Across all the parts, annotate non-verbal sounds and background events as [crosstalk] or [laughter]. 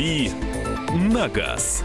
«Дави на газ».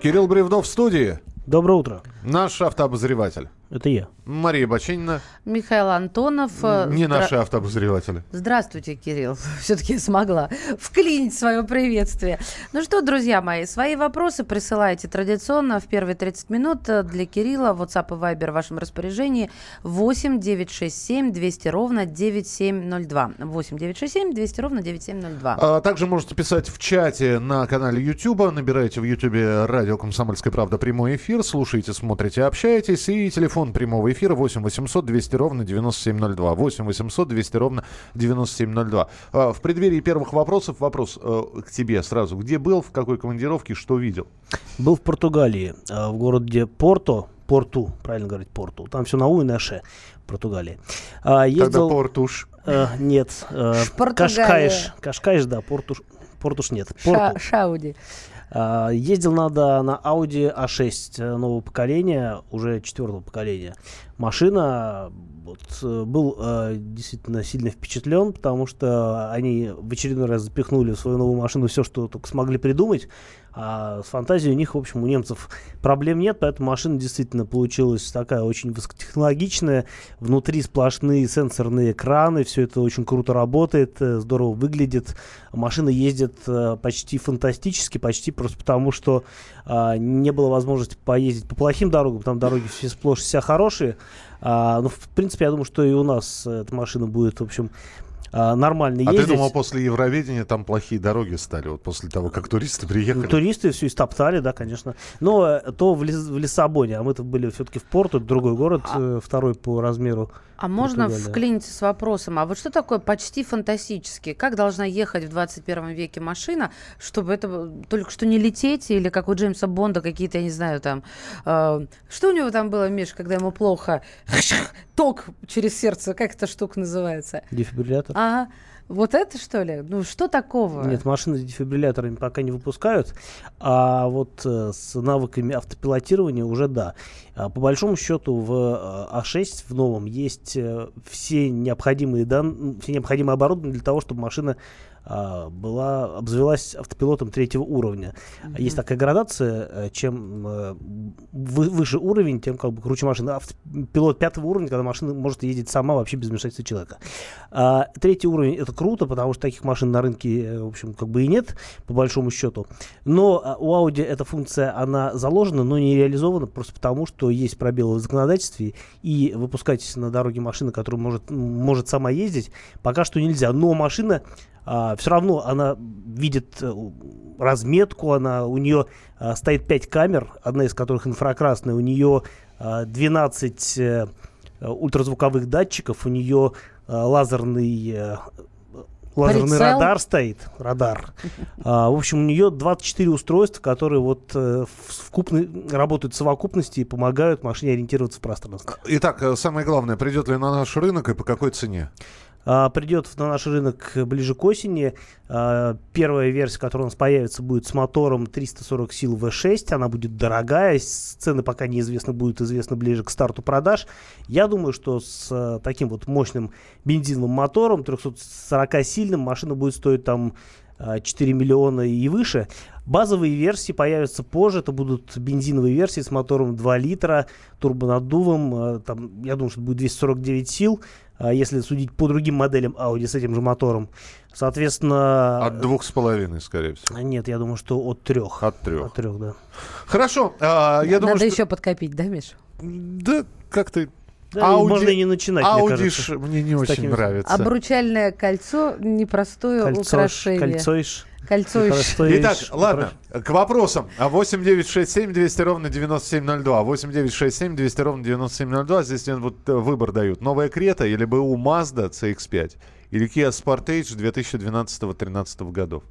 Кирилл Бревнов в студии. Доброе утро. Наш автообозреватель. Это я. Мария Бочинина. Михаил Антонов. э, Не здра- наши автообозреватели. Здравствуйте, Кирилл. [laughs] Все-таки смогла вклинить свое приветствие. Ну что, друзья мои, свои вопросы присылайте традиционно в первые 30 минут э, для Кирилла. WhatsApp и Viber в вашем распоряжении 8 967 200 ровно 9702. 8 967 200 ровно 9702. А также можете писать в чате на канале YouTube. Набираете в YouTube радио «Комсомольская правда» прямой эфир. Слушаете, смотрите, общаетесь. И телефон прямого эфира 8 800 200 ровно 9702. 8 800 200 ровно 9702. А, В преддверии первых вопросов вопрос э, к тебе сразу. Где был, в какой командировке, что видел? Был в Португалии, э, в городе Порто, Порту, правильно говорить, Порту. Там все на У и на Ш, Португалии. А, Тогда ездил... Портуш. э, нет. э. Кашкаиш. Кашкаиш, да, Портуш. Портуш нет. Ша- Порту. Шауди. А, Ездил надо на Audi A6 э, нового поколения, уже четвертого поколения. Машина, вот, э, был э, действительно сильно впечатлен, потому что они в очередной раз запихнули в свою новую машину все, что только смогли придумать. А с фантазией у них, в общем, у немцев проблем нет, поэтому машина действительно получилась такая очень высокотехнологичная. Внутри сплошные сенсорные экраны, все это очень круто работает, э, здорово выглядит. Машина ездит э, почти фантастически, почти просто потому, что а, не было возможности поездить по плохим дорогам, там дороги все сплошь вся хорошие. А, ну, в принципе, я думаю, что и у нас эта машина будет, в общем, а, нормально А ездить. ты думал, после Евровидения там плохие дороги стали, вот после того, как туристы приехали? Ну, туристы все истоптали, да, конечно. Но э, то в, Лис- в Лиссабоне, а мы-то были все-таки в Порту, другой город, э, второй по размеру. А можно вклиниться с вопросом, а вот что такое почти фантастический? Как должна ехать в 21 веке машина, чтобы это было только что не лететь, или как у Джеймса Бонда какие-то, я не знаю, там... э, что у него там было, Миш, когда ему плохо? [laughs] Ток через сердце, как эта штука называется? Дефибриллятор. Ага. Вот это что ли? Ну что такого? Нет, машины с дефибрилляторами пока не выпускают, а вот э, с навыками автопилотирования уже да. А, по большому счету в э, А6 в новом есть э, все необходимые дан... все необходимые оборудование для того, чтобы машина была обзавелась автопилотом третьего уровня. Есть такая градация, э, чем э, вы- выше уровень, тем как бы круче машина. Автопилот пятого уровня, когда машина может ездить сама вообще без вмешательства человека. А, третий уровень это круто, потому что таких машин на рынке, э, в общем, как бы и нет, по большому счету. Но а, у Audi эта функция, она заложена, но не реализована просто потому, что есть пробелы в законодательстве, и выпускать на дороге машину, которая может, может сама ездить, пока что нельзя. Но машина все равно она видит э, разметку, она, у нее а, стоит 5 камер, одна из которых инфракрасная, у нее а, 12 э, э, ультразвуковых датчиков, у нее а, лазерный э, лазерный Прицел. радар стоит, радар. А, в общем, у нее 24 устройства, которые вот э, в совокупно- работают в совокупности и помогают машине ориентироваться в пространстве. Итак, э, самое главное, придет ли на наш рынок и по какой цене? А, придет на наш рынок ближе к осени. А, первая версия, которая у нас появится, будет с мотором 340 сил V6. Она будет дорогая. Цены пока неизвестны, будет известно ближе к старту продаж. Я думаю, что с а, таким вот мощным бензиновым мотором, 340-сильным, машина будет стоить там 4 миллиона и выше. Базовые версии появятся позже. Это будут бензиновые версии с мотором 2 литра, турбонаддувом. а, Там, я думаю, что это будет 249 сил. А если судить по другим моделям Audi с этим же мотором. Соответственно... От двух с половиной, скорее всего. Нет, я думаю, что от трех. От трех. От трех, да. Хорошо, а, я думаю, Надо что... еще подкопить, да, Миш? Да, как-то... Да, Ауди- можно и не начинать, мне Audi кажется. мне не очень такими- нравится. Обручальное кольцо непростое Кольцо, украшение. кольцо иш. Кольцо. Итак, ладно, к вопросам. А 8967 200 ровно 9702. 8967 200 ровно 9702. Здесь мне вот э, выбор дают. Новая Крета или БУ Mazda CX-5? Или Kia Sportage 2012-2013 годов?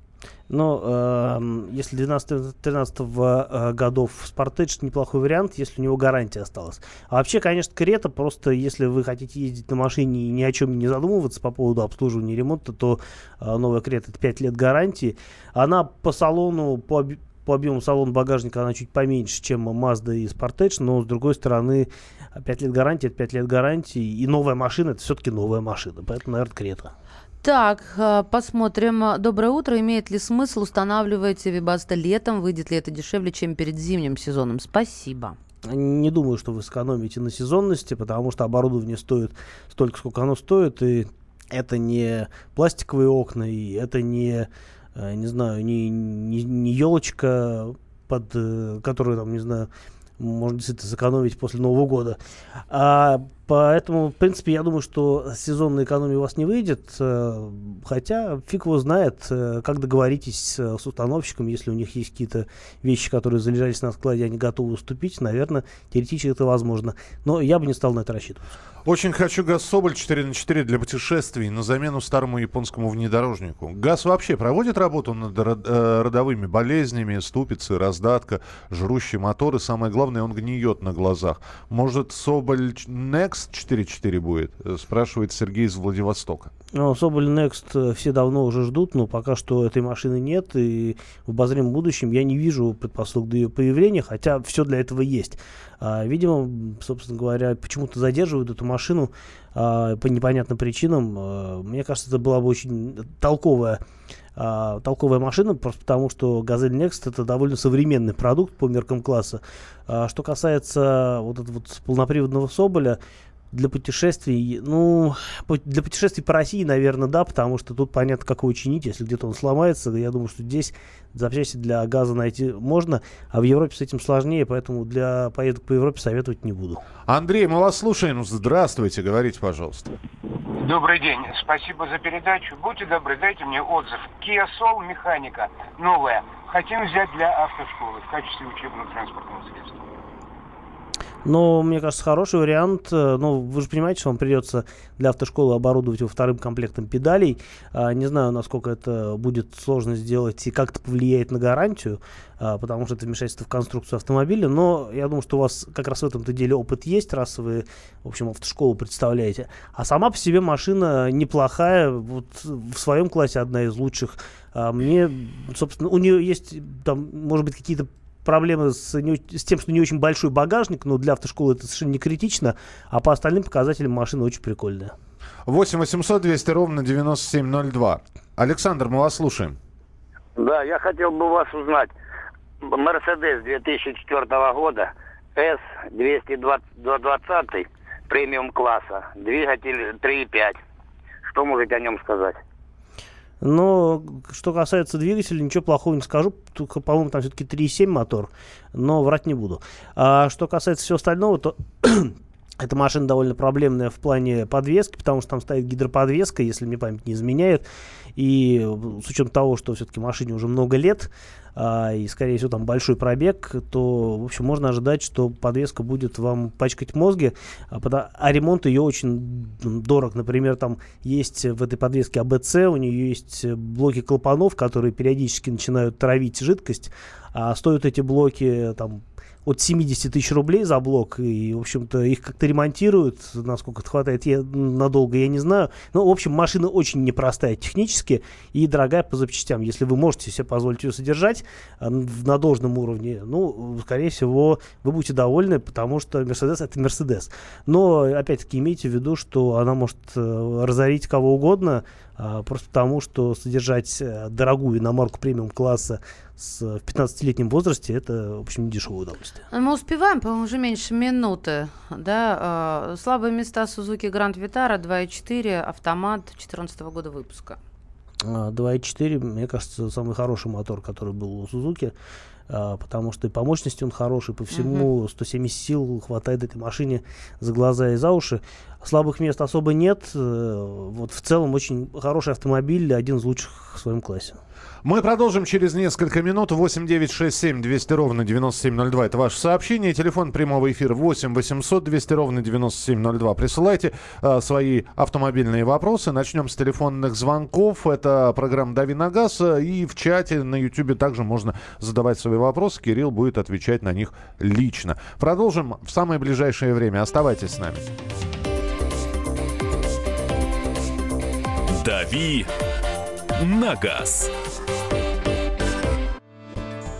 Но эм, если 12-13 э, годов это неплохой вариант, если у него гарантия осталась. А вообще, конечно, Крета, просто если вы хотите ездить на машине и ни о чем не задумываться по поводу обслуживания и ремонта, то э, новая Крета это 5 лет гарантии. Она по салону, по, по объему салона багажника она чуть поменьше, чем Mazda и Sportage, но с другой стороны А 5 лет гарантии это 5 лет гарантии. И новая машина это все-таки новая машина. Поэтому, наверное, Крета. Так, э, посмотрим. Доброе утро. Имеет ли смысл устанавливать Вибаста летом? Выйдет ли это дешевле, чем перед зимним сезоном? Спасибо. Не думаю, что вы сэкономите на сезонности, потому что оборудование стоит столько, сколько оно стоит, и это не пластиковые окна, и это не, э, не знаю, не, не, не елочка, под э, которую, там, не знаю, можно действительно сэкономить после Нового года. А, поэтому, в принципе, я думаю, что сезонная экономия у вас не выйдет. Э, хотя фиг его знает, э, как договоритесь с установщиком, если у них есть какие-то вещи, которые залежались на складе, они готовы уступить. Наверное, теоретически это возможно. Но я бы не стал на это рассчитывать. Очень хочу ГАЗ Соболь 4 на 4 для путешествий на замену старому японскому внедорожнику. ГАЗ вообще проводит работу над э, родовыми болезнями, ступицы, раздатка, жрущий мотор и самое главное, он гниет на глазах. Может, Соболь Next 4.4 будет? Э, спрашивает Сергей из Владивостока. Ну, Соболь Next э, все давно уже ждут, но пока что этой машины нет, и в обозримом будущем я не вижу предпосылок до ее появления, хотя все для этого есть. А, видимо, собственно говоря, почему-то задерживают эту машину а, по непонятным причинам. А, мне кажется, это была бы очень толковая а, толковая машина, просто потому что Газель Next это довольно современный продукт по меркам класса. А, что касается вот этого вот полноприводного Соболя, для путешествий, ну, для путешествий по России, наверное, да, потому что тут понятно, как его чинить, если где-то он сломается. Я думаю, что здесь запчасти для газа найти можно, а в Европе с этим сложнее, поэтому для поездок по Европе советовать не буду. Андрей, мы вас слушаем. Здравствуйте, говорите, пожалуйста. Добрый день. Спасибо за передачу. Будьте добры, дайте мне отзыв. Kia Soul механика новая. Хотим взять для автошколы в качестве учебного транспортного средства. Но, мне кажется, хороший вариант. Э, ну, вы же понимаете, что вам придется для автошколы оборудовать его вторым комплектом педалей. А, не знаю, насколько это будет сложно сделать и как это повлияет на гарантию, а, потому что это вмешательство в конструкцию автомобиля. Но я думаю, что у вас как раз в этом-то деле опыт есть, раз вы, в общем, автошколу представляете. А сама по себе машина неплохая. Вот в своем классе одна из лучших. А мне, собственно, у нее есть там, может быть, какие-то проблемы с, не, с тем, что не очень большой багажник, но для автошколы это совершенно не критично, а по остальным показателям машина очень прикольная. 8 800 200 ровно 9702. Александр, мы вас слушаем. Да, я хотел бы вас узнать. Мерседес 2004 года, S220 премиум класса, двигатель 3.5. Что можете о нем сказать? Но что касается двигателя, ничего плохого не скажу. Только, по-моему, там все-таки 3.7 мотор, но врать не буду. А что касается всего остального, то эта машина довольно проблемная в плане подвески, потому что там стоит гидроподвеска, если мне память не изменяет. И с учетом того, что все-таки машине уже много лет, а, и, скорее всего, там большой пробег, то, в общем, можно ожидать, что подвеска будет вам пачкать мозги, а, а ремонт ее очень дорог. Например, там есть в этой подвеске АБЦ, у нее есть блоки клапанов, которые периодически начинают травить жидкость, а стоят эти блоки там от 70 тысяч рублей за блок, и, в общем-то, их как-то ремонтируют, насколько это хватает, я надолго, я не знаю. Но, в общем, машина очень непростая технически и дорогая по запчастям. Если вы можете себе позволить ее содержать на должном уровне, ну, скорее всего, вы будете довольны, потому что Mercedes это Mercedes. Но, опять-таки, имейте в виду, что она может э, разорить кого угодно, просто потому, что содержать э, дорогую иномарку премиум класса с, в 15-летнем возрасте, это, в общем, не дешевое удовольствие. Мы успеваем, по-моему, уже меньше минуты. Да? Э, слабые места Suzuki Grand Vitara 2.4, автомат 2014 года выпуска. 2.4, а, мне кажется, самый хороший мотор, который был у Suzuki. А, потому что и по мощности он хороший, по всему uh-huh. 170 сил хватает этой машине за глаза и за уши. Слабых мест особо нет. Э, вот в целом очень хороший автомобиль, один из лучших в своем классе. Мы продолжим через несколько минут. 8 9 6 7 200 ровно 9702. Это ваше сообщение. Телефон прямого эфира 8 800 200 ровно 9702. Присылайте э, свои автомобильные вопросы. Начнем с телефонных звонков. Это программа «Дави на газ». И в чате на YouTube также можно задавать свои вопросы. Кирилл будет отвечать на них лично. Продолжим в самое ближайшее время. Оставайтесь с нами. «Дави на газ».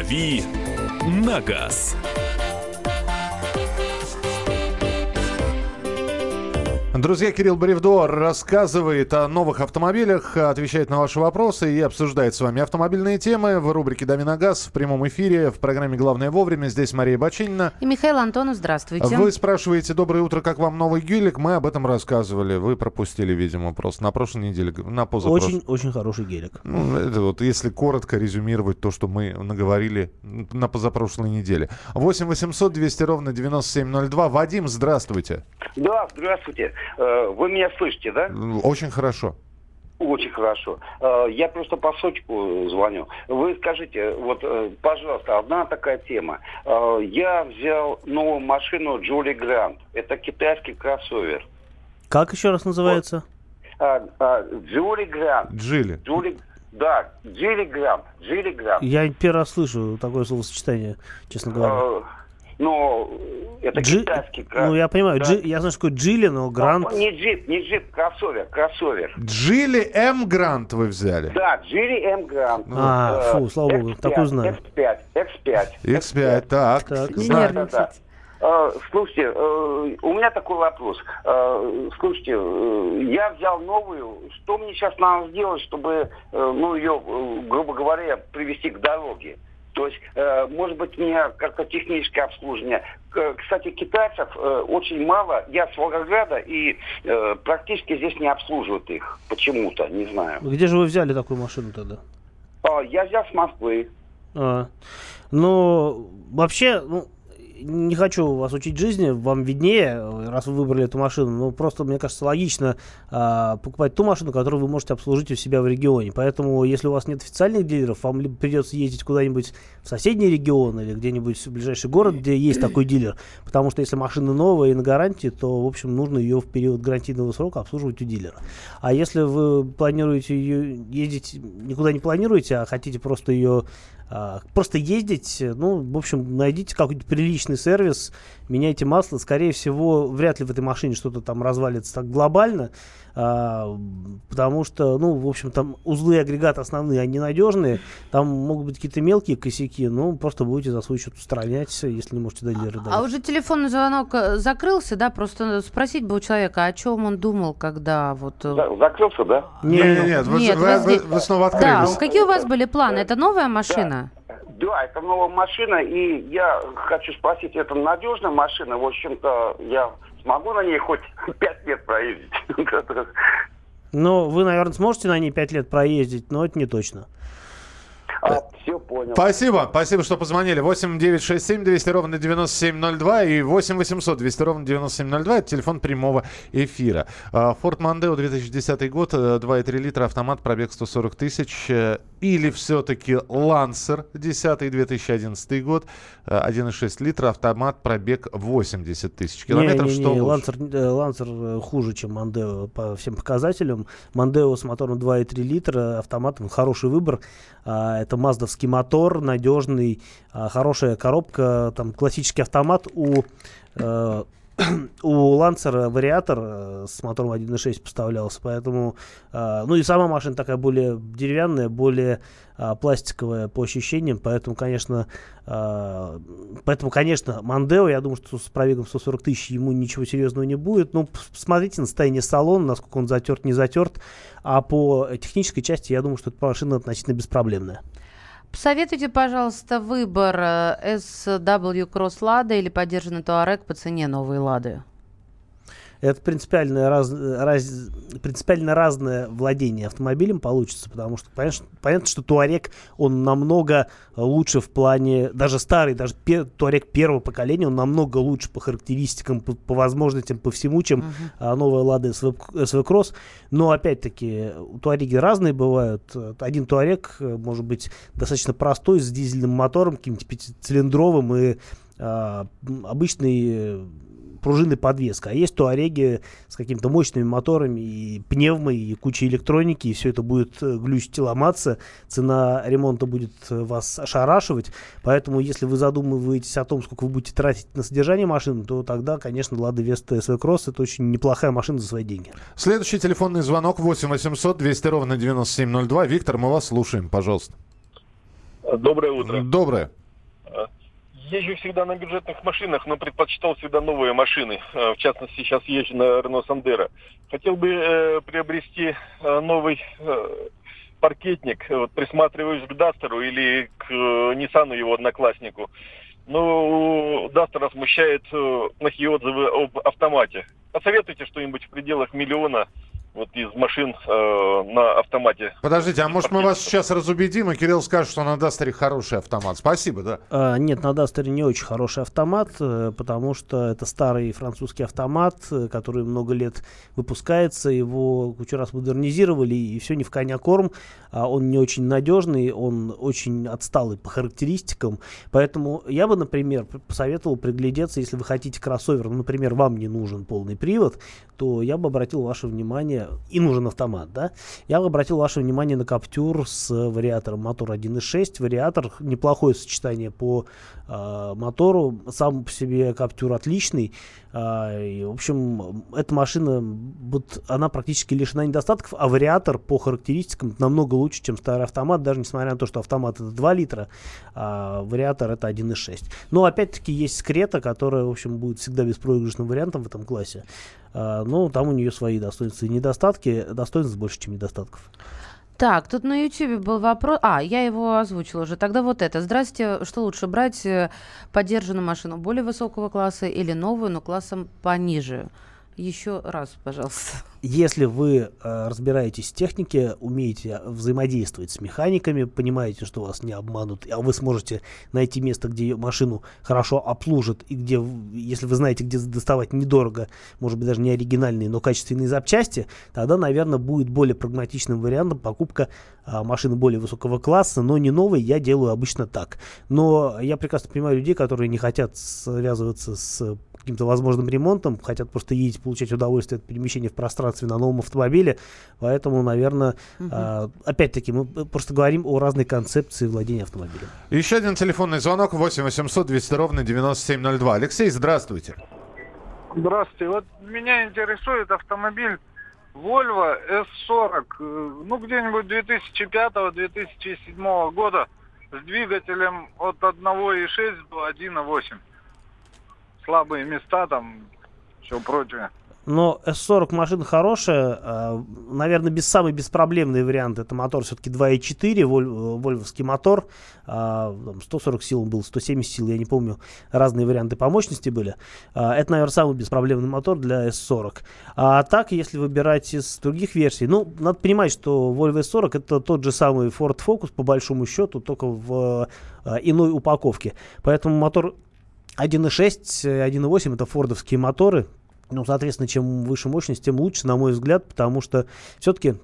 «Дави на газ». Друзья, Кирилл Бревдо рассказывает о новых автомобилях, отвечает на ваши вопросы и обсуждает с вами автомобильные темы в рубрике «Дави на газ» в прямом эфире в программе «Главное вовремя». Здесь Мария Бочинина. И Михаил Антонов, здравствуйте. Вы спрашиваете, доброе утро, как вам новый гелик? Мы об этом рассказывали. Вы пропустили, видимо, просто на прошлой неделе, на позапрошлой. Очень, очень хороший гелик. Ну, это вот, если коротко резюмировать то, что мы наговорили на позапрошлой неделе. 8 800 200 ровно 9702. Вадим, здравствуйте. Да, здравствуйте. Э, Вы меня слышите, да? Очень хорошо. Очень хорошо. Э, Я просто по сочку звоню. Вы скажите, вот, э, пожалуйста, одна такая тема. Э, Я взял новую машину Джоли Грант. Это китайский кроссовер. Как еще раз называется? А, а, Джоли Грант. Джили. Джоли... Да, Джили Грант. Джили Грант. Я первый раз слышу такое словосочетание, честно говоря. Но это Джи- китайский кроссовер. Ну, я понимаю, Да. джи- я знаю, что такое Джили, но Грант... Не джип, не джип, кроссовер, кроссовер. Джили М. Грант вы взяли. Да, Джили М Грант. А, Э, фу, слава богу, X5, такую знаю. X5, X5. X5, так. Так, Не знаю. нервничайте. Э, Слушайте, э, у меня такой вопрос. Э, Слушайте, я взял новую. Что мне сейчас надо сделать, чтобы, ну, ее, грубо говоря, привести к дороге? То есть, э, может быть, мне как-то техническое обслуживание. Кстати, китайцев э, очень мало. Я с Волгограда, и э, практически здесь не обслуживают их. Почему-то, не знаю. Где же вы взяли такую машину тогда? А, Я взял с Москвы. А, ну, вообще, ну, не хочу вас учить жизни, вам виднее, раз вы выбрали эту машину. Ну, просто, мне кажется, логично а, покупать ту машину, которую вы можете обслужить у себя в регионе. Поэтому, если у вас нет официальных дилеров, вам либо придется ездить куда-нибудь в соседний регион или где-нибудь в ближайший город, где есть такой дилер. Потому что если машина новая и на гарантии, то, в общем, нужно ее в период гарантийного срока обслуживать у дилера. А если вы планируете ее ездить, никуда не планируете, а хотите просто ее просто ездить, ну, в общем, найдите какой-то приличный сервис, меняйте масло. Скорее всего, вряд ли в этой машине что-то там развалится так глобально, а, потому что, ну, в общем, там узлы и агрегаты основные, они надежные, там могут быть какие-то мелкие косяки, ну, просто будете за свой счет устранять, если не можете до дилера А уже телефонный звонок э, закрылся, да? Просто спросить бы у человека, о чем он думал, когда вот... э, За- Закрылся, да? Нет, нет, нет, вы, Нет, вы- вы вы- снова Да, открылись. какие у вас были планы? Это новая машина? Да, это новая машина, и я хочу спросить, это надежная машина? В общем-то, я смогу на ней хоть [laughs] пять лет проездить? [laughs] Ну, вы, наверное, сможете на ней 5 лет проездить, но это не точно. Все понял. Спасибо, спасибо, что позвонили. 8 9 6 7 200 ровно 9702 и 8 800 200 ровно 9702. Это телефон прямого эфира. Ford Mondeo 2010 год, э, 2,3 литра, автомат, пробег 140 тысяч. э, Или все-таки Lancer 10 2011 год, э, 1,6 литра, автомат, пробег 80 тысяч километров. Не, не, что не? Лансер, э, Лансер э, хуже, чем Мандео по всем показателям. Мандео с мотором 2,3 литра, автоматом хороший выбор. А, Это маздовский мотор, надежный, а, хорошая коробка, там классический автомат у э, [clears throat] у Лансера вариатор э, с мотором 1.6 поставлялся, поэтому, э, ну и сама машина такая более деревянная, более а, пластиковая по ощущениям, поэтому, конечно, а, поэтому, конечно, Мандео, я думаю, что с пробегом 140 тысяч ему ничего серьезного не будет. Пос- посмотрите на состояние салона, насколько он затерт, не затерт, а по технической части, я думаю, что эта машина относительно беспроблемная. Посоветуйте, пожалуйста, выбор э, SW Cross Lada или поддержанный Touareg по цене новой Лады. Это принципиально, раз, раз, принципиально разное владение автомобилем получится, потому что понятно, понятно, что Туарек, он намного лучше в плане, даже старый, даже пер, Туарек первого поколения, он намного лучше по характеристикам, по, по возможностям, по всему, чем uh-huh. а, новая Лада SV, SV Cross. Но, опять-таки, у Туареги разные бывают. Один Туарек э, может быть достаточно простой, с дизельным мотором, каким-нибудь пятицилиндровым и а, обычный пружинной подвеска. А есть туареги с какими-то мощными моторами и пневмой, и кучей электроники, и все это будет э, глючить и ломаться. Цена ремонта будет э, вас ошарашивать. Поэтому, если вы задумываетесь о том, сколько вы будете тратить на содержание машины, то тогда, конечно, Lada Vesta SV Cross это очень неплохая машина за свои деньги. Следующий телефонный звонок 8 800 200 ровно 9702. Виктор, мы вас слушаем, пожалуйста. Доброе утро. Доброе езжу всегда на бюджетных машинах, но предпочитал всегда новые машины. Э, в частности, сейчас езжу на Renault Sandero. Хотел бы э, приобрести э, новый э, паркетник. Вот, присматриваюсь к Дастеру или к э, Ниссану, его однокласснику. Но Дастера смущает э, плохие отзывы об автомате. Посоветуйте что-нибудь в пределах миллиона вот из машин э, на автомате. Подождите, а может мы вас сейчас разубедим, и Кирилл скажет, что на Дастере хороший автомат. Спасибо, да? А, нет, на Дастере не очень хороший автомат, э, потому что это старый французский автомат, э, который много лет выпускается, его кучу раз модернизировали, и все не в коня корм. А он не очень надежный, он очень отсталый по характеристикам. Поэтому я бы, например, посоветовал приглядеться, если вы хотите кроссовер, ну, например, вам не нужен полный привод, то я бы обратил ваше внимание, и нужен автомат, да, я бы обратил ваше внимание на Каптюр с вариатором мотор 1.6. Вариатор неплохое сочетание по э, мотору, сам по себе Каптюр отличный. Э, и, в общем, эта машина, вот, она практически лишена недостатков, а вариатор по характеристикам намного лучше, чем старый автомат, даже несмотря на то, что автомат это 2 литра, а вариатор это 1.6. Но опять-таки есть скрета, которая, в общем, будет всегда беспроигрышным вариантом в этом классе. А, ну, там у нее свои достоинства и недостатки. Достоинств больше, чем недостатков. Так, тут на YouTube был вопрос. А, я его озвучила уже. Тогда вот это. Здравствуйте, что лучше брать э, поддержанную машину более высокого класса или новую, но классом пониже? Еще раз, пожалуйста. Если вы э, разбираетесь в технике, умеете взаимодействовать с механиками, понимаете, что вас не обманут, а вы сможете найти место, где машину хорошо обслужат, и где, если вы знаете, где доставать недорого, может быть, даже не оригинальные, но качественные запчасти, тогда, наверное, будет более прагматичным вариантом покупка э, машины более высокого класса, но не новой, я делаю обычно так. Но я прекрасно понимаю людей, которые не хотят связываться с каким-то возможным ремонтом, хотят просто ездить, получать удовольствие от перемещения в пространстве на новом автомобиле. Поэтому, наверное, угу. а, опять-таки, мы просто говорим о разной концепции владения автомобилем. Еще один телефонный звонок 8 800 200 ровно 9702. Алексей, здравствуйте. Здравствуйте. Вот меня интересует автомобиль Volvo S40, э, ну где-нибудь 2005-2007 года с двигателем от 1,6 до 1,8 слабые места там, все прочее. Но S40 машина хорошая. А, наверное, без самый беспроблемный вариант это мотор все-таки 2.4, воль, вольвовский мотор. 140 а, сил он был, 170 сил, я не помню. Разные варианты по мощности были. А, это, наверное, самый беспроблемный мотор для S40. А так, если выбирать из других версий, ну, надо понимать, что Volvo S40 это тот же самый Ford Focus, по большому счету, только в иной упаковке. Поэтому мотор 1.6, 1.8 это фордовские моторы. Ну, соответственно, чем выше мощность, тем лучше, на мой взгляд, потому что все-таки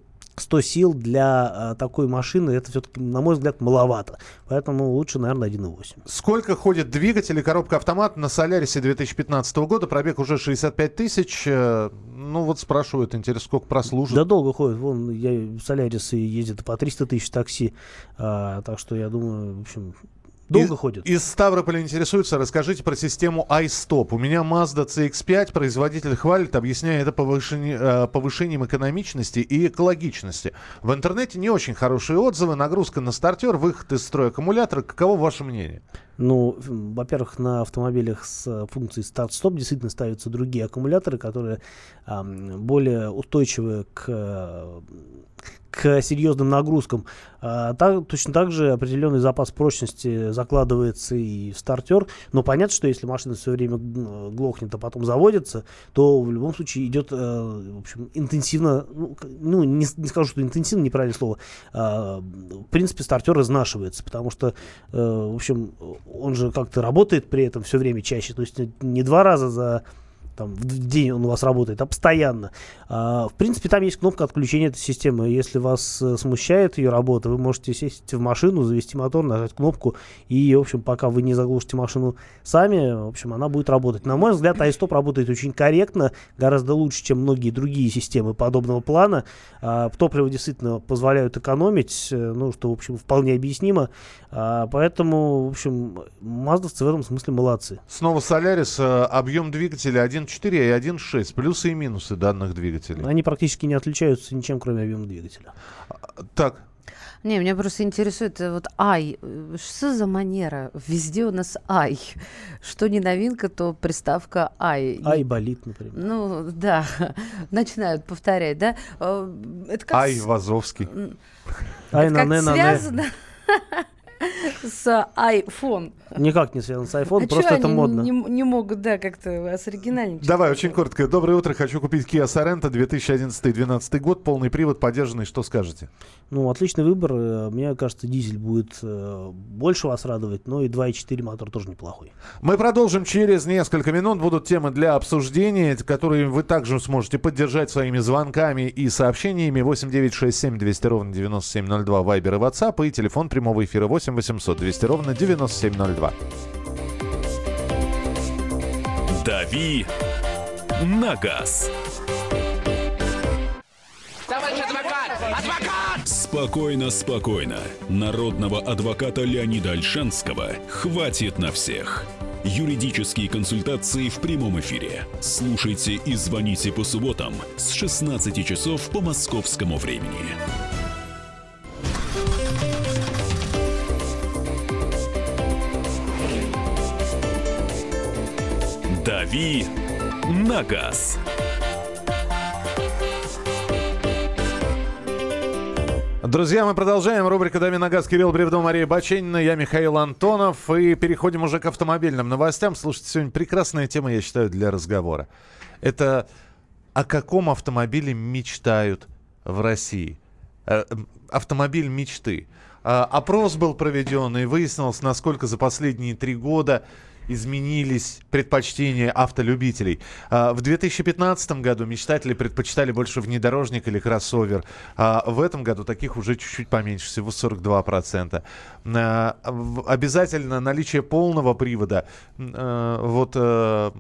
100 сил для а, такой машины, это все-таки, на мой взгляд, маловато. Поэтому лучше, наверное, 1.8. Сколько ходит двигатель и коробка автомат на Солярисе 2015 года? Пробег уже 65 тысяч. Э, ну, вот спрашивают, интересно, сколько прослужит? Да долго ходит. Вон, я Солярисы ездит по 300 тысяч такси. А, так что, я думаю, в общем, Долго ходит. Из Ставрополя интересуется, расскажите про систему iStop. У меня Mazda CX-5, производитель хвалит, объясняя это повышение, э, повышением экономичности и экологичности. В интернете не очень хорошие отзывы, нагрузка на стартер, выход из строя аккумулятора. Каково ваше мнение? Ну, во-первых, на автомобилях с функцией старт-стоп действительно ставятся другие аккумуляторы, которые э, более устойчивы к к серьезным нагрузкам. А, так, точно так же определенный запас прочности закладывается и в стартер. Но понятно, что если машина все время глохнет, а потом заводится, то в любом случае идет, э, в общем, интенсивно, ну, ну не, не скажу, что интенсивно, неправильное слово, а, в принципе, стартер изнашивается, потому что, э, в общем, он же как-то работает при этом все время чаще, то есть не два раза за там, в день он у вас работает, а постоянно. А, в принципе, там есть кнопка отключения этой системы. Если вас э, смущает ее работа, вы можете сесть в машину, завести мотор, нажать кнопку, и, в общем, пока вы не заглушите машину сами, в общем, она будет работать. На мой взгляд, iStop работает очень корректно, гораздо лучше, чем многие другие системы подобного плана. А, топливо действительно позволяют экономить, э, ну, что, в общем, вполне объяснимо. А, поэтому, в общем, маздовцы в этом смысле молодцы. Снова Солярис, э, объем двигателя 1.4 и 1.6, плюсы и минусы данных двигателей. Они практически не отличаются ничем, кроме объема двигателя. Так, не, меня просто интересует э, вот ай. Что за манера? Везде у нас ай. Что не новинка, то приставка ай. Ай болит, например. Ну, да. [laughs] Начинают повторять, да? Э, это как ай с... Вазовский. Ай на не связано [laughs] с iPhone. Никак не связан с iPhone, а просто это модно. Не, не могут, да, как-то осоригинальничать. Давай, очень коротко. Доброе утро, хочу купить Kia Sorento 2011-2012 год, полный привод, поддержанный, что скажете? Ну, отличный выбор. Э, мне кажется, дизель будет э, больше вас радовать, но и 2.4 мотор тоже неплохой. Мы продолжим через несколько минут. Будут темы для обсуждения, которые вы также сможете поддержать своими звонками и сообщениями. 8967 200 ровно 9702 Вайбер и WhatsApp и телефон прямого эфира 8 800 200 ровно 9702. Дави на газ. Товарищ адвокат! Адвокат! Спокойно, спокойно. Народного адвоката Леонида Альшанского хватит на всех. Юридические консультации в прямом эфире. Слушайте и звоните по субботам с 16 часов по московскому времени. «Дави на газ». Друзья, мы продолжаем. Рубрика «Дави на газ». Кирилл Бревдо, Мария Баченина, я Михаил Антонов. И переходим уже к автомобильным новостям. Слушайте, сегодня прекрасная тема, я считаю, для разговора. Это о каком автомобиле мечтают в России? Э, автомобиль мечты. Э, опрос был проведен, и выяснилось, насколько за последние три года изменились предпочтения автолюбителей. А, в 2015 году мечтатели предпочитали больше внедорожник или кроссовер. А в этом году таких уже чуть-чуть поменьше, всего 42%. А, обязательно наличие полного привода. Вот э,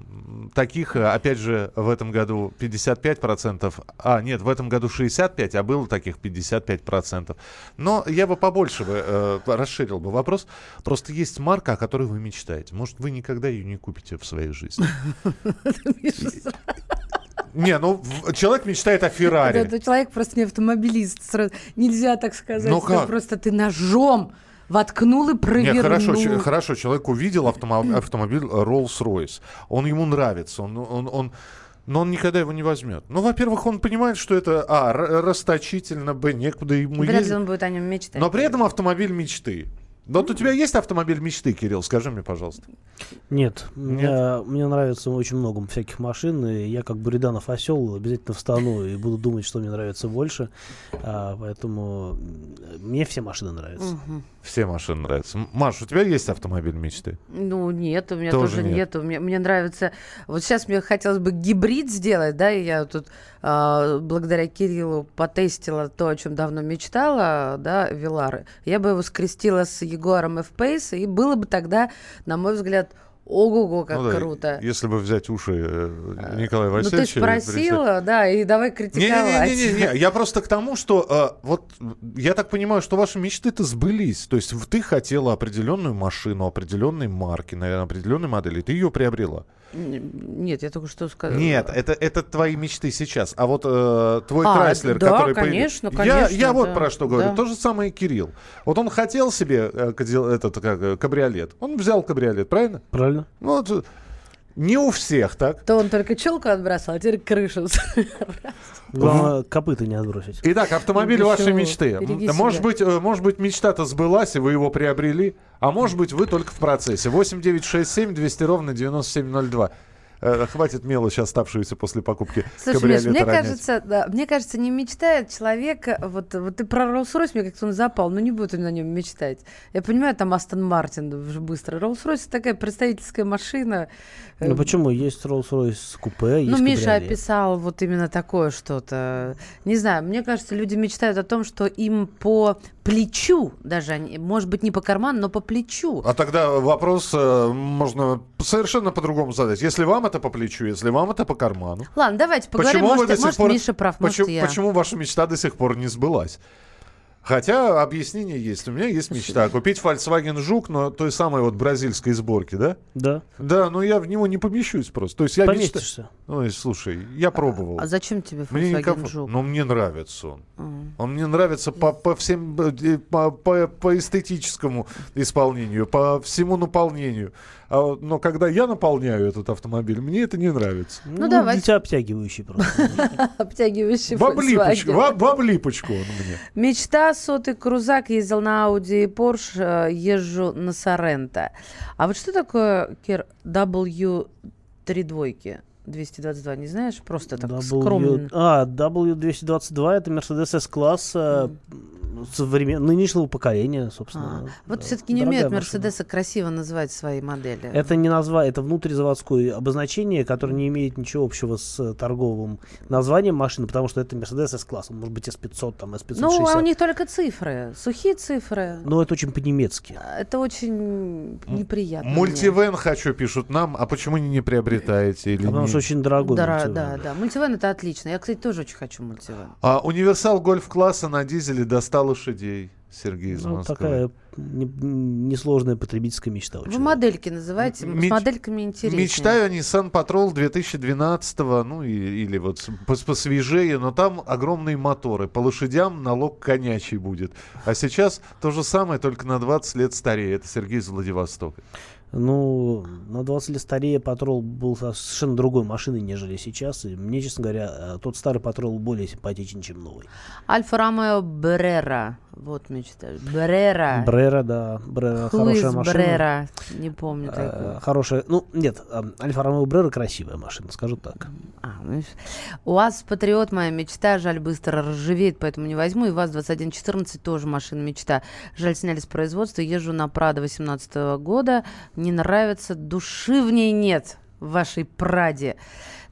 таких, опять же, в этом году 55%. А, нет, в этом году 65%, а было таких 55%. Но я бы побольше бы, э, расширил бы вопрос. Просто есть марка, о которой вы мечтаете. Может, вы никогда ее не купите в своей жизни. [laughs] Не, ну человек мечтает о Феррари. Это человек просто не автомобилист. Нельзя так сказать. Ну как? Просто ты ножом воткнул и провернул. Нет, хорошо, хорошо, человек увидел автомобиль, автомобиль Rolls-Royce. Он ему нравится, он, он, он, но он никогда его не возьмет. Ну, во-первых, он понимает, что это, а, расточительно, б, некуда ему Вряд ли он будет о нем мечтать. Но при этом автомобиль мечты. Вот у тебя есть автомобиль мечты, Кирилл? Скажи мне, пожалуйста. Нет. Нет? Мне, мне нравится очень много всяких машин. И я как Буриданов осел обязательно встану и буду думать, что мне нравится больше. А, поэтому мне все машины нравятся. Угу. Все машины нравятся. Маш, у тебя есть автомобиль мечты? Ну, нет, у меня тоже, тоже нет. нет. Мне, мне нравится... Вот сейчас мне хотелось бы гибрид сделать, да, и я тут а, благодаря Кириллу потестила то, о чем давно мечтала, да, Вилары. Я бы его скрестила с Егором F-Pace, и было бы тогда, на мой взгляд, Ого-го, как ну, да, круто. Если бы взять уши э, Николая Васильевича... Ну, ты спросила, да, и давай критиковать. Не-не-не, я просто к тому, что э, вот я так понимаю, что ваши мечты-то сбылись. То есть ты хотела определенную машину, определенной марки, наверное, определенной модели, ты ее приобрела. Нет, я только что сказала. Нет, это, это твои мечты сейчас. А вот э, твой а, Крайслер, да, который... конечно, появился, конечно. Я, я да, вот про что говорю. Да. То же самое и Кирилл. Вот он хотел себе э, этот как, кабриолет. Он взял кабриолет, правильно? Правильно. Ну, вот, Не у всех так. То он только челку отбрасывал, а теперь крышу. [laughs] Главное, копыта не отбросить. Итак, автомобиль Почему? вашей мечты. Береги Может себя. быть, э, может быть, мечта-то сбылась, и вы его приобрели, а может быть, вы только в процессе. 8 9 6 7 200 ровно 9702. Э, Хватит мелочи, оставшуюся после покупки Слушай, Миш, мне ронять. кажется, да, мне кажется, не мечтает человек, э, вот, вот ты про Rolls-Royce, мне как-то он запал, ну не будет он на нем мечтать. Я понимаю, там Астон Мартин уже быстро. Rolls-Royce такая представительская машина. Ну почему? Есть Rolls-Royce купе, есть Ну, Миша кабриолет. описал вот именно такое что-то. Не знаю, мне кажется, люди мечтают о том, что им по плечу, даже, может быть, не по карману, но по плечу. А тогда вопрос э, можно совершенно по-другому задать. Если вам это по плечу, если вам это по карману. Ладно, давайте поговорим. Почему вы может, до сих может, пор... Миша прав, может, почему, я. почему ваша мечта до сих пор не сбылась? Хотя объяснение есть. У меня есть мечта. Купить Volkswagen Жук, но той самой вот бразильской сборки, да? Да. Да, но я в него не помещусь просто. То есть я мечта- Поместишься. Ой, слушай, я пробовал. А зачем тебе Мне Volkswagen некомфортно. Жук? Но мне нравится он. М. Он мне нравится по, по всем э, по, по, по эстетическому исполнению, по всему наполнению. А но когда я наполняю этот автомобиль, мне это не нравится. Ну, давайте. Дитя обтягивающий просто. [laughs] Обтягивающий облипочку он мне. Мечта, сотый крузак, ездил на Audi и Porsche, э, езжу на Соренто. А вот что такое W три двойки? 222, не знаешь? Просто так скромно. W... А, W222 это Mercedes S-класса современ... нынешнего поколения, собственно. Вот Да, все-таки не умеют машина. Мерседесы красиво называть свои модели. Это не назва, это внутризаводское обозначение, которое не имеет ничего общего с торговым названием машины, потому что это S-класс, он может быть S500, там S560. Ну, а у них только цифры, сухие цифры. Но это очень по-немецки. Это очень неприятно. мне. Мультивен хочу, пишут нам. А почему не, не приобретаете? Или Потому не- что очень дорогой Да, мультивен. да, да. Мультивен это отлично. Я, кстати, тоже очень хочу мультивен. А универсал гольф-класса на дизеле до 100 лошадей. Сергей из Ну, Москвы. такая не- несложная потребительская мечта. Вы модельки называйте. Меч- С модельками интереснее. Мечтаю о Nissan Patrol 2012 ну и- или вот посвежее, но там огромные моторы. По лошадям налог конячий будет. А сейчас то же самое, только на 20 лет старее. Это Сергей из Владивостока. Ну, на 20 лет старее Патрол был со- совершенно другой машиной, нежели сейчас. И мне, честно говоря, э, тот старый Патрол более симпатичен, чем новый. Альфа Ромео Брера. Вот мечта. Брера. Брера, да. Брера Who хорошая машина. Брера? Не помню Э, такого. Хорошая. Ну, нет, э, Альфа Ромео Брера красивая машина, скажу так. А, ну, видишь. УАЗ Патриот моя мечта, жаль, быстро ржавеет, поэтому не возьму. И ВАЗ-2114 тоже машина мечта. Жаль, сняли с производства. Езжу на Прадо 18 года. Не нравится, души в ней нет в вашей Праде.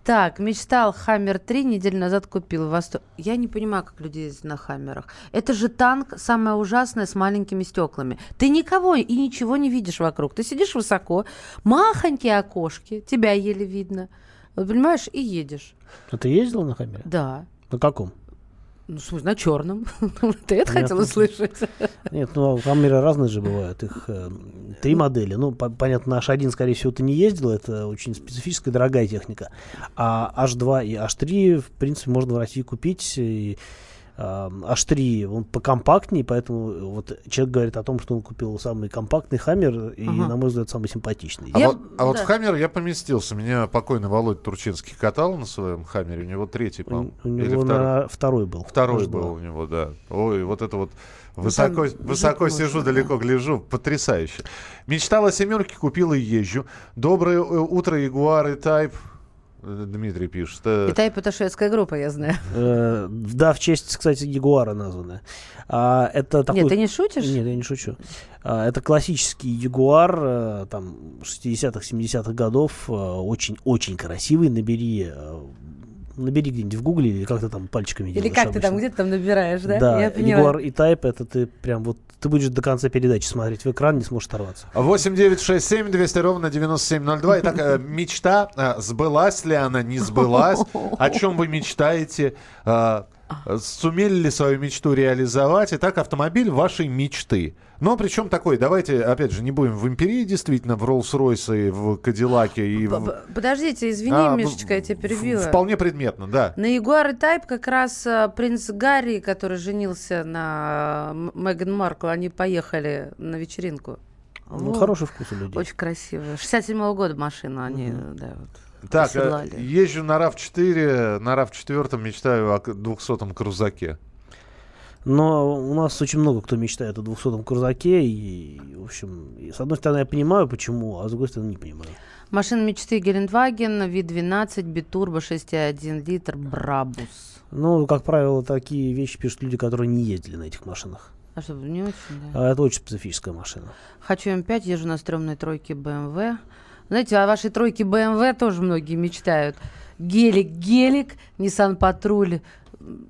Так, мечтал Хаммер 3, неделю назад купил. Восто... Я не понимаю, как люди ездят на Хаммерах. Это же танк, самое ужасное, с маленькими стеклами. Ты никого и ничего не видишь вокруг. Ты сидишь высоко, махонькие окошки, тебя еле видно. Вот, понимаешь, и едешь. А ты ездил на Хаммере? Да. На каком? Ну, смысле, на черном. [laughs] Ты это хотел услышать? Нет, ну камеры разные же бывают. Их э, три модели. Ну, по- понятно, наш один, скорее всего, ты не ездил. Это очень специфическая, дорогая техника. А H2 и H3, в принципе, можно в России купить. И, H3, он покомпактнее, поэтому вот человек говорит о том, что он купил самый компактный Хаммер, и, Ага. на мой взгляд, самый симпатичный. А, вот, а вот в Хаммер я поместился. Меня покойный Володя Турчинский катал на своем Хаммере. У него третий, по-моему. у Или него второй. на- второй был. Второй H2. был у него, да. Ой, вот это вот Ну, высоко, там высоко сижу, можно, далеко гляжу. Потрясающе. Мечтала о семерке, купила и езжу. Доброе э, утро, Ягуар и Тайп. Э, Дмитрий пишет. Э, И Тайп это шведская группа, я знаю. Э, да, в честь, кстати, Ягуара названа. А, это такой... Нет, ты не шутишь? Нет, я не шучу. А, это классический Ягуар, там, 60-х, 70-х годов, очень-очень красивый. Набери, набери где-нибудь в гугле или как ты там пальчиками Или как ты там обычно. где-то там набираешь, да? Да, Я. Ягуар и Type, это ты прям вот, ты будешь до конца передачи смотреть в экран, не сможешь оторваться. 8 9 6 7 200 ровно 9702. Итак, э, мечта, э, сбылась ли она, не сбылась? [laughs] О чем вы мечтаете? Сумели ли свою мечту реализовать? Итак, автомобиль вашей мечты. Но причем такой, давайте, опять же, не будем в империи, действительно, в Роллс-Ройсе, в Кадиллаке и в... Подождите, извини, А, Мишечка, я тебя перебила. Вполне предметно, да. На Ягуар и Тайп как раз э, принц Гарри, который женился на э, Меган Маркл, они поехали на вечеринку. Ну, Вот. хороший вкус у людей. Очень красивая. 67 года машина, они, да, вот, Так, э, оседлали. езжу на RAV4, на RAV4 мечтаю о 200-м крузаке. Но у нас очень много кто мечтает о 200-м крузаке. И, в общем, и с одной стороны, я понимаю, почему, а с другой стороны, не понимаю. Машина мечты Гелендваген, V12, битурбо, 6,1 литр, Брабус. Ну, как правило, такие вещи пишут люди, которые не ездили на этих машинах. А что, не очень, да? А это очень специфическая машина. Хочу М5, езжу на стрёмной тройке BMW. Знаете, о вашей тройке BMW тоже многие мечтают. Гелик, гелик, Nissan Патруль м,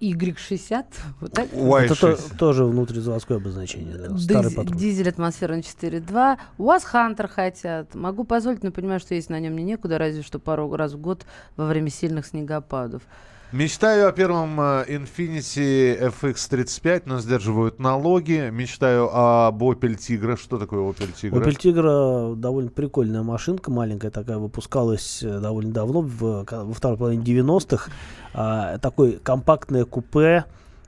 Y60. Вот так? Это то- тоже внутризаводское обозначение. Да, старый патруль. Дизель атмосферный 4.2. У вас Хантер хотят. Могу позволить, но понимаю, что есть на нем мне некуда, разве что пару раз в год во время сильных снегопадов. Мечтаю о первом э, Infiniti FX35, но сдерживают налоги. Мечтаю об Opel Tigra. Что такое Opel Tigra? Opel Tigra довольно прикольная машинка, маленькая такая, выпускалась э, довольно давно, в, во второй половине 90-х. А, такой компактное купе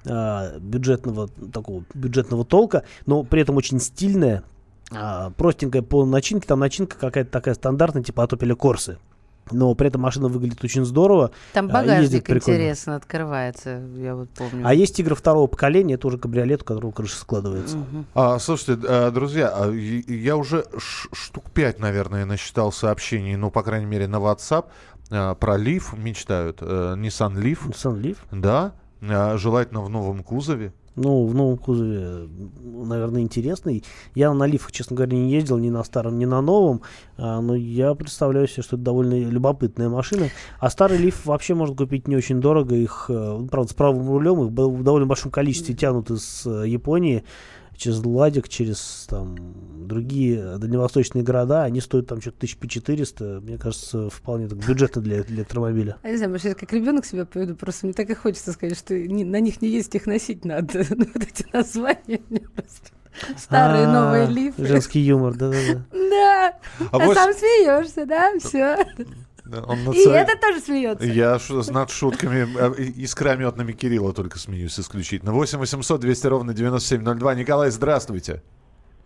а, бюджетного, такого бюджетного толка, но при этом очень стильная, а, простенькая по начинке. Там начинка какая-то такая стандартная, типа от Opel Corsa. Но при этом машина выглядит очень здорово. Там а, багажник интересно открывается, я вот помню. А есть Тигр второго поколения, это уже кабриолет, у которого крыша складывается. А, слушайте, э, друзья, а, я уже штук пять, наверное, насчитал сообщений, ну, по крайней мере, на WhatsApp э, про Leaf мечтают. э, Nissan Leaf. Nissan Leaf? Да. Желательно в новом кузове. Ну, в новом кузове, наверное, интересный. Я на лифах, честно говоря, не ездил ни на старом, ни на новом, а, но я представляю себе, что это довольно любопытная машина. А старый лиф вообще можно купить не очень дорого. Их, э, правда, с правым рулем, их в довольно большом количестве тянут из э, Японии через Ладик, через там другие дальневосточные города. Они стоят там что-то тысяч по 400. Мне кажется, вполне так бюджетно для электромобиля. Я не знаю, может, я как ребенок себя поведу, просто мне так и хочется сказать, что не- на них не есть, их носить надо. [laughs] Ну, вот эти названия мне просто... Старые, А, новые лифы. Женский юмор, да-да-да. Да. А А, сам смеешься, да, все. Он над И своей- это тоже смеется. Я над шутками э, искрометными Кирилла только смеюсь исключительно. 8 800 200 ровно 9702. Николай, здравствуйте.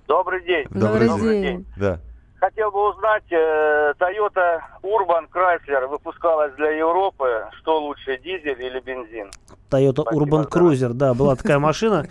Добрый день. Добрый Добрый день. день. Да. Хотел бы узнать, э, Toyota Urban Chrysler выпускалась для Европы. Что лучше, дизель или бензин? Toyota Urban Cruiser, да, была такая [laughs] машина,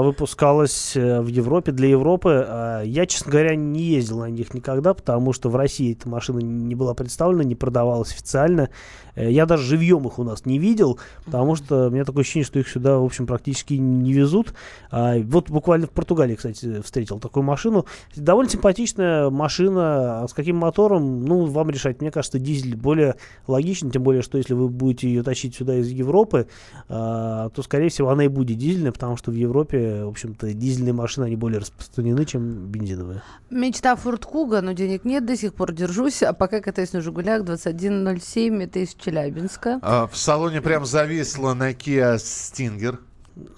выпускалась э, в Европе, для Европы. А, Я, честно говоря, не ездил на них никогда, потому что в России эта машина не была представлена, не продавалась официально. Э, Я даже живьем их у нас не видел, потому что у меня такое ощущение, что их сюда, в общем, практически не везут. А, Вот буквально в Португалии, кстати, встретил такую машину. Довольно симпатичная машина. А С каким мотором, ну, вам решать. Мне кажется, дизель более логичен, тем более, что если вы будете ее тащить сюда из Европы, а, то, скорее всего, она и будет дизельная, потому что в Европе, в общем-то, дизельные машины, они более распространены, чем бензиновые. Мечта Форд Куга, но денег нет, до сих пор держусь. А пока катаюсь на Жигулях 2107, это из Челябинска. А, В салоне прям зависла на Kia Stinger.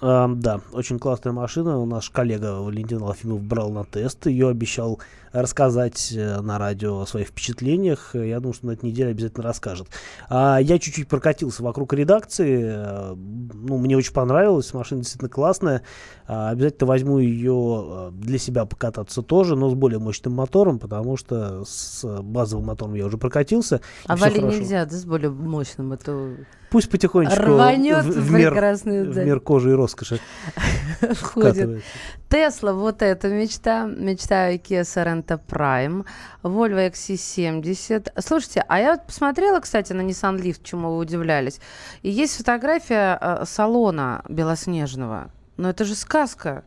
А, да, очень классная машина. Наш коллега Валентин Алфимов брал на тест. Ее обещал рассказать э, на радио о своих впечатлениях. Я думаю, что на этой неделе обязательно расскажет. А, я чуть-чуть прокатился вокруг редакции. Э, Ну, мне очень понравилось. Машина действительно классная. А, обязательно возьму ее э, для себя покататься тоже, но с более мощным мотором, потому что с базовым мотором я уже прокатился. А хорошо. нельзя, да, с более мощным, это Пусть потихонечку Рванет в, в мир, прекрасную в мир кожи и роскоши [laughs] входит. Тесла, вот это мечта. Мечта Kia Sorento Prime. Volvo XC70. Слушайте, а я вот посмотрела, кстати, на Nissan Leaf, чему вы удивлялись. И есть фотография э, салона белоснежного. Но это же сказка.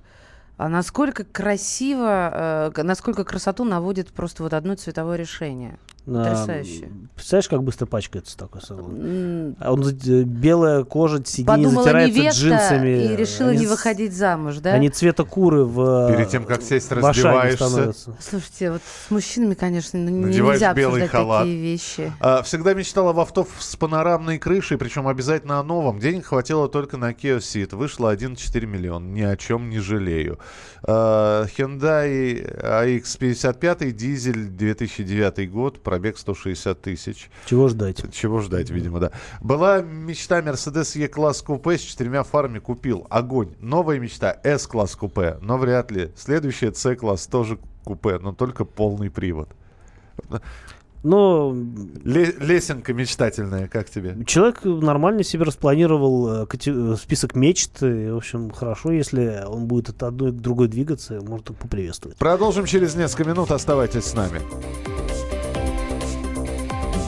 А насколько красиво, э, насколько красоту наводит просто вот одно цветовое решение. Потрясающе. Представляешь, как быстро пачкается такой салон? А он, э, белая кожа, сиденье Подумала затирается невеста джинсами. и решила Они не выходить замуж, да? Они цвета куры в Перед тем, как сесть, раздеваешься. Слушайте, вот с мужчинами, конечно, ну, Надеваешь нельзя белый халат. такие вещи. А, Всегда мечтала в авто с панорамной крышей, причем обязательно о новом. Денег хватило только на Kia Ceed. Вышло 1,4 миллиона. Ни о чем не жалею. А, Hyundai AX55, дизель, 2009 год, пробег 160 тысяч. Чего ждать? Чего ждать, видимо, да. Была мечта Mercedes E-класс купе с четырьмя фарами купил. Огонь. Новая мечта S-класс купе, но вряд ли. Следующая C-класс тоже купе, но только полный привод. Но Ле- лесенка мечтательная, как тебе? человек нормально себе распланировал э, э, список мечт. И, в общем, хорошо, если он будет от одной к другой двигаться, может поприветствовать. Продолжим через несколько минут. Оставайтесь с нами.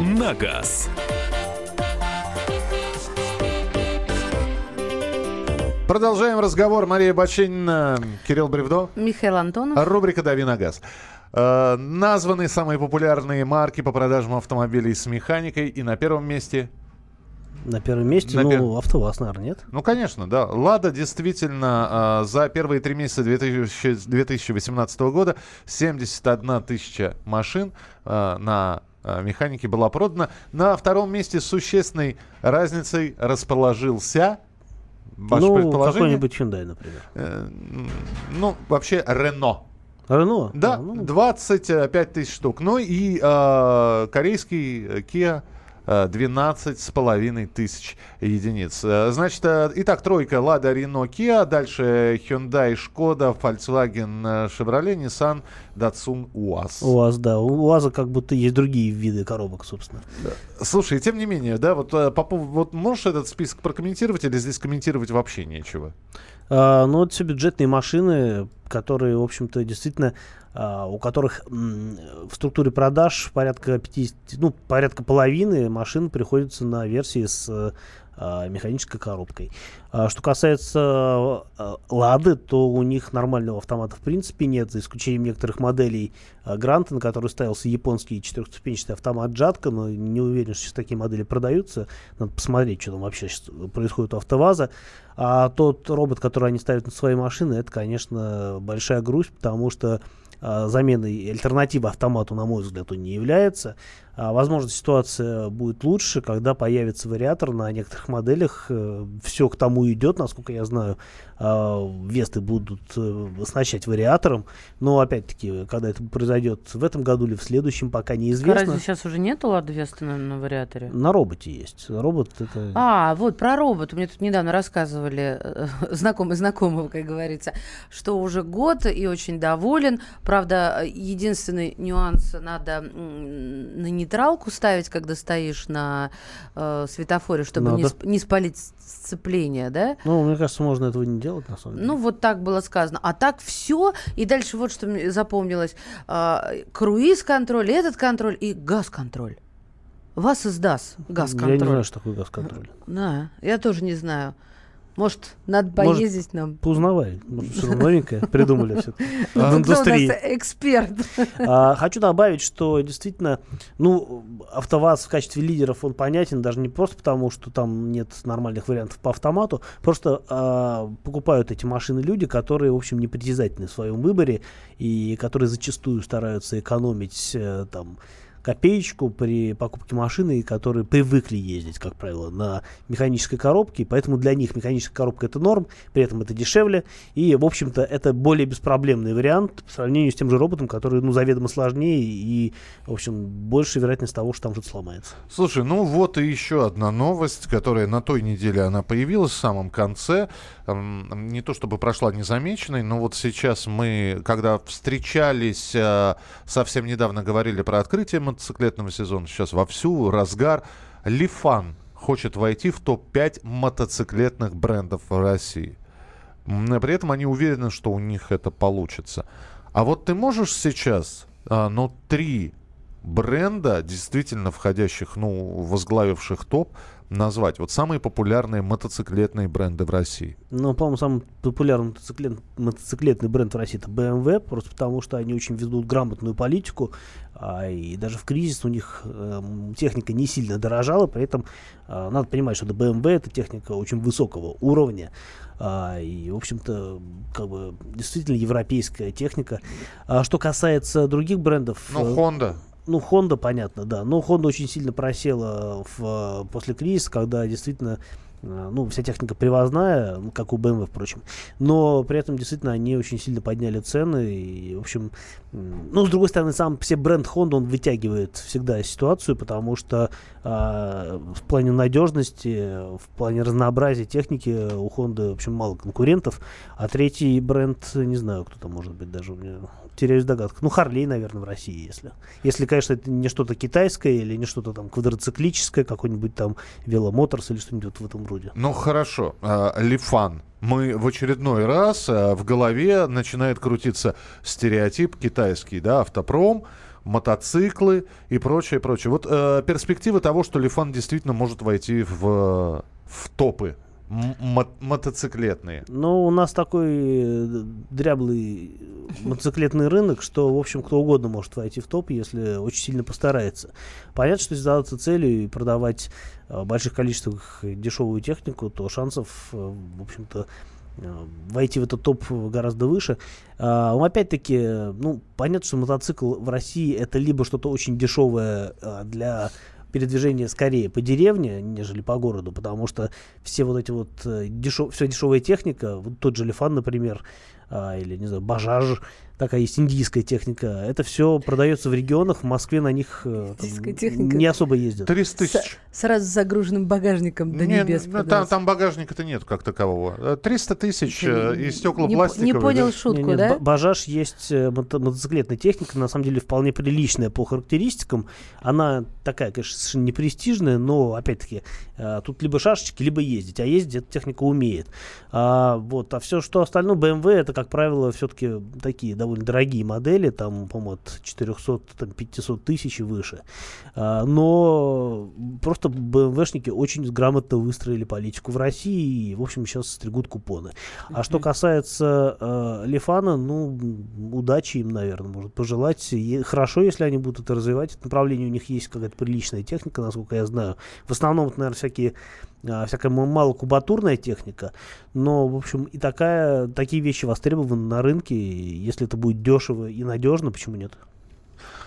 на газ». Продолжаем разговор. Мария Баченина, Кирилл Бревдо. Михаил Антонов. Рубрика «Дави на газ». Э, названы самые популярные марки по продажам автомобилей с механикой. И на первом месте... На первом месте, На ну, пер- АвтоВАЗ, наверное, нет? Ну, конечно, да. «Лада» действительно э, за первые три месяца 2000 2018 года 71 тысяча машин э, на э, механике была продана. На втором месте с существенной разницей расположился... Ваше ну, предположение? какой-нибудь Hyundai, например. Э, ну, вообще, Рено. Рено? Да, А, ну, 25 тысяч штук. Ну и э, корейский э, Kia 12 с половиной тысяч единиц. Э, Значит, э, итак, тройка Лада, Рено, Kia, дальше Hyundai, Шкода, Volkswagen, Chevrolet, Nissan, Datsun, УАЗ. УАЗ, да. У УАЗа как будто есть другие виды коробок, собственно. Слушай, тем не менее, да, вот э, по вот можешь этот список прокомментировать или здесь комментировать вообще нечего? А, ну, это все бюджетные машины, которые, в общем-то, действительно, а, у которых в структуре продаж порядка 50, ну, порядка половины машин приходится на версии с механической коробкой. А, что касается а, Лады, то у них нормального автомата в принципе нет, за исключением некоторых моделей а, Гранта, на который ставился японский четырехступенчатый автомат Джатка, но не уверен, что сейчас такие модели продаются. Надо посмотреть, что там вообще происходит у АвтоВАЗа. А тот робот, который они ставят на свои машины, это, конечно, большая грусть, потому что заменой альтернативы автомату, на мой взгляд, он не является. А, возможно, ситуация будет лучше, когда появится вариатор на некоторых моделях. все к тому идет, насколько я знаю. А, Весты будут э, оснащать вариатором. Но, опять-таки, когда это произойдет в этом году или в следующем, пока А неизвестно. разве сейчас уже нету Лада Веста на, на вариаторе? На роботе есть. Робот это... А, вот про робота. Мне тут недавно рассказывали э, [laughs] знакомый знакомого, как говорится, что уже год и очень доволен. Правда, единственный нюанс надо на нейтралку ставить, когда стоишь на э, светофоре, чтобы не, сп- не спалить сцепление, да? Ну, мне кажется, можно этого не делать, на самом деле. Ну, вот так было сказано. А так все. И дальше вот что мне запомнилось. А, круиз-контроль, этот контроль и газ-контроль. Вас издаст Я газ-контроль. не знаю, что такое газ-контроль. Да, я тоже не знаю. Может, надо Может, поездить нам. Поузнавай. Может, что новенькое придумали все в индустрии. эксперт? А, Хочу добавить, что действительно, ну, АвтоВАЗ в качестве лидеров, он понятен, даже не просто потому, что там нет нормальных вариантов по автомату, просто а, покупают эти машины люди, которые, в общем, непритязательны в своем выборе и которые зачастую стараются экономить э, там копеечку при покупке машины, которые привыкли ездить, как правило, на механической коробке, поэтому для них механическая коробка это норм, при этом это дешевле, и, в общем-то, это более беспроблемный вариант по сравнению с тем же роботом, который, ну, заведомо сложнее, и, в общем, больше вероятность того, что там что-то сломается. Слушай, ну вот и еще одна новость, которая на той неделе она появилась в самом конце. Не то чтобы прошла незамеченной, но вот сейчас мы, когда встречались, э, совсем недавно говорили про открытие мотоциклетного сезона, сейчас вовсю разгар. Лифан хочет войти в топ-5 мотоциклетных брендов в России. При этом они уверены, что у них это получится. А вот ты можешь сейчас, а, ну, три бренда, действительно входящих, ну, возглавивших топ, назвать? Вот самые популярные мотоциклетные бренды в России. Ну, по-моему, самый популярный мотоциклет, мотоциклетный бренд в России это BMW, просто потому что они очень ведут грамотную политику, а, и даже в кризис у них эм, техника не сильно дорожала, при этом а, надо понимать, что это BMW это техника очень высокого уровня, а, и, в общем-то, как бы действительно европейская техника. А что касается других брендов... Ну, э, Honda. Ну, Honda, понятно, да. Но Honda очень сильно просела в, после кризиса, когда действительно э, ну, вся техника привозная, ну, как у BMW, впрочем. Но при этом действительно они очень сильно подняли цены. И, в общем, ну, с другой стороны, сам все бренд Honda, он вытягивает всегда ситуацию, потому что а, в плане надежности, в плане разнообразия техники у Honda, в общем, мало конкурентов. А третий бренд, не знаю, кто там может быть даже у меня теряюсь в догадках. Ну, Харлей, наверное, в России, если. Если, конечно, это не что-то китайское или не что-то там квадроциклическое, какой-нибудь там веломоторс или что-нибудь вот в этом роде. Ну хорошо, А, Лифан. Мы в очередной раз а, в голове начинает крутиться стереотип китайский, да, автопром, мотоциклы и прочее, прочее. Вот э, перспективы того, что Лифан действительно может войти в, в топы мо- мотоциклетные. Но у нас такой э, дряблый мотоциклетный рынок, что, в общем, кто угодно может войти в топ, если очень сильно постарается. Понятно, что если задаться целью и продавать э, в больших количествах дешевую технику, то шансов, э, в общем-то, э, войти в этот топ гораздо выше. А, ну, опять-таки, ну, понятно, что мотоцикл в России это либо что-то очень дешевое для передвижения скорее по деревне, нежели по городу, потому что все вот эти вот э, дешев, вся дешевая техника, вот тот же Лифан, например, а, или, не знаю, Бажаж, такая есть индийская техника, это все продается в регионах, в Москве на них э, там, техника. не особо ездят. 300 тысяч. Сразу с загруженным багажником до Не, небес ну, там, там багажника-то нет как такового. Э, 300 тысяч э, и стекла не по- не пластиковые. понял да? шутку, Не, не, да? Ба- Бажаж есть э, мото- мотоциклетная техника, на самом деле вполне приличная по характеристикам. Она такая, конечно, совершенно не престижная, но опять-таки э, тут либо шашечки, либо ездить, а ездить эта техника умеет. А, вот, а все, что остальное, BMW, это, как правило, все-таки такие довольно дорогие модели, там, по-моему, от 400, там, 500 тысяч и выше. А, но просто BMW-шники очень грамотно выстроили политику в России и, в общем, сейчас стригут купоны. А что касается э, Лифана, ну, удачи им, наверное, может пожелать. Е- хорошо, если они будут это развивать. Это направление у них есть какая-то приличная техника, насколько я знаю. В основном, это, наверное, всякие а, всякая малокубатурная техника, но, в общем, и такая, такие вещи востребованы на рынке, если это будет дешево и надежно, почему нет?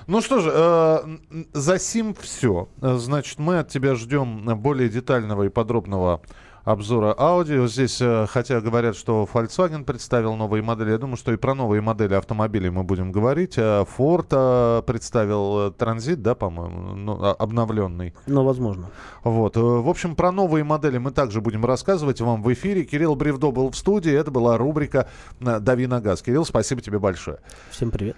Ну что же, э, за сим все. Значит, мы от тебя ждем более детального и подробного обзора аудио. Здесь, э, хотя говорят, что Volkswagen представил новые модели, я думаю, что и про новые модели автомобилей мы будем говорить. Э, Ford э, представил транзит, да, по-моему, ну, а- обновленный. Но возможно. Вот. В общем, про новые модели мы также будем рассказывать вам в эфире. Кирилл Бревдо был в студии. Это была рубрика «Дави на газ». Кирилл, спасибо тебе большое. Всем привет.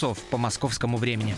часов по московскому времени.